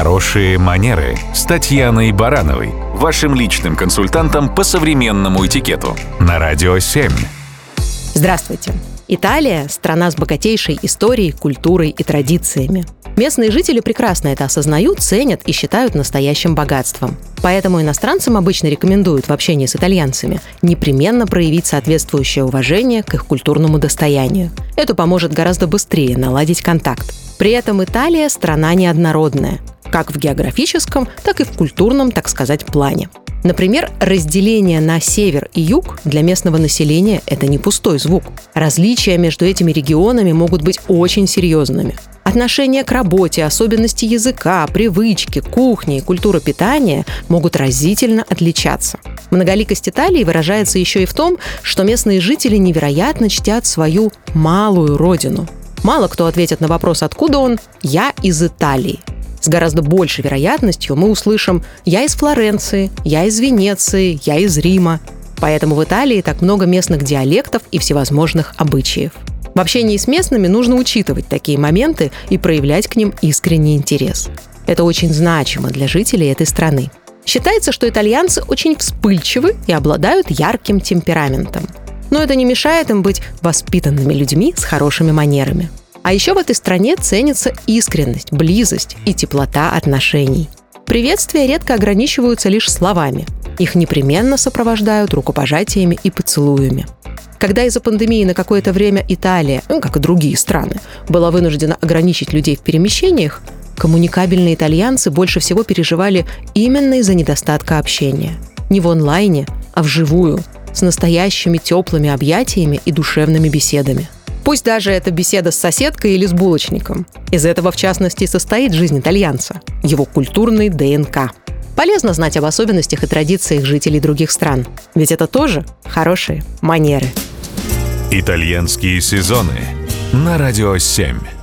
Хорошие манеры с Татьяной Барановой, вашим личным консультантом по современному этикету на Радио 7. Здравствуйте. Италия – страна с богатейшей историей, культурой и традициями. Местные жители прекрасно это осознают, ценят и считают настоящим богатством. Поэтому иностранцам обычно рекомендуют в общении с итальянцами непременно проявить соответствующее уважение к их культурному достоянию. Это поможет гораздо быстрее наладить контакт. При этом Италия – страна неоднородная как в географическом, так и в культурном, так сказать, плане. Например, разделение на север и юг для местного населения – это не пустой звук. Различия между этими регионами могут быть очень серьезными. Отношение к работе, особенности языка, привычки, кухни и культура питания могут разительно отличаться. Многоликость Италии выражается еще и в том, что местные жители невероятно чтят свою малую родину. Мало кто ответит на вопрос, откуда он «я из Италии». С гораздо большей вероятностью мы услышим «я из Флоренции», «я из Венеции», «я из Рима». Поэтому в Италии так много местных диалектов и всевозможных обычаев. В общении с местными нужно учитывать такие моменты и проявлять к ним искренний интерес. Это очень значимо для жителей этой страны. Считается, что итальянцы очень вспыльчивы и обладают ярким темпераментом. Но это не мешает им быть воспитанными людьми с хорошими манерами. А еще в этой стране ценится искренность, близость и теплота отношений. Приветствия редко ограничиваются лишь словами. Их непременно сопровождают рукопожатиями и поцелуями. Когда из-за пандемии на какое-то время Италия, ну, как и другие страны, была вынуждена ограничить людей в перемещениях, коммуникабельные итальянцы больше всего переживали именно из-за недостатка общения. Не в онлайне, а вживую, с настоящими теплыми объятиями и душевными беседами – Пусть даже это беседа с соседкой или с булочником. Из этого, в частности, состоит жизнь итальянца, его культурный ДНК. Полезно знать об особенностях и традициях жителей других стран, ведь это тоже хорошие манеры. Итальянские сезоны на радио 7.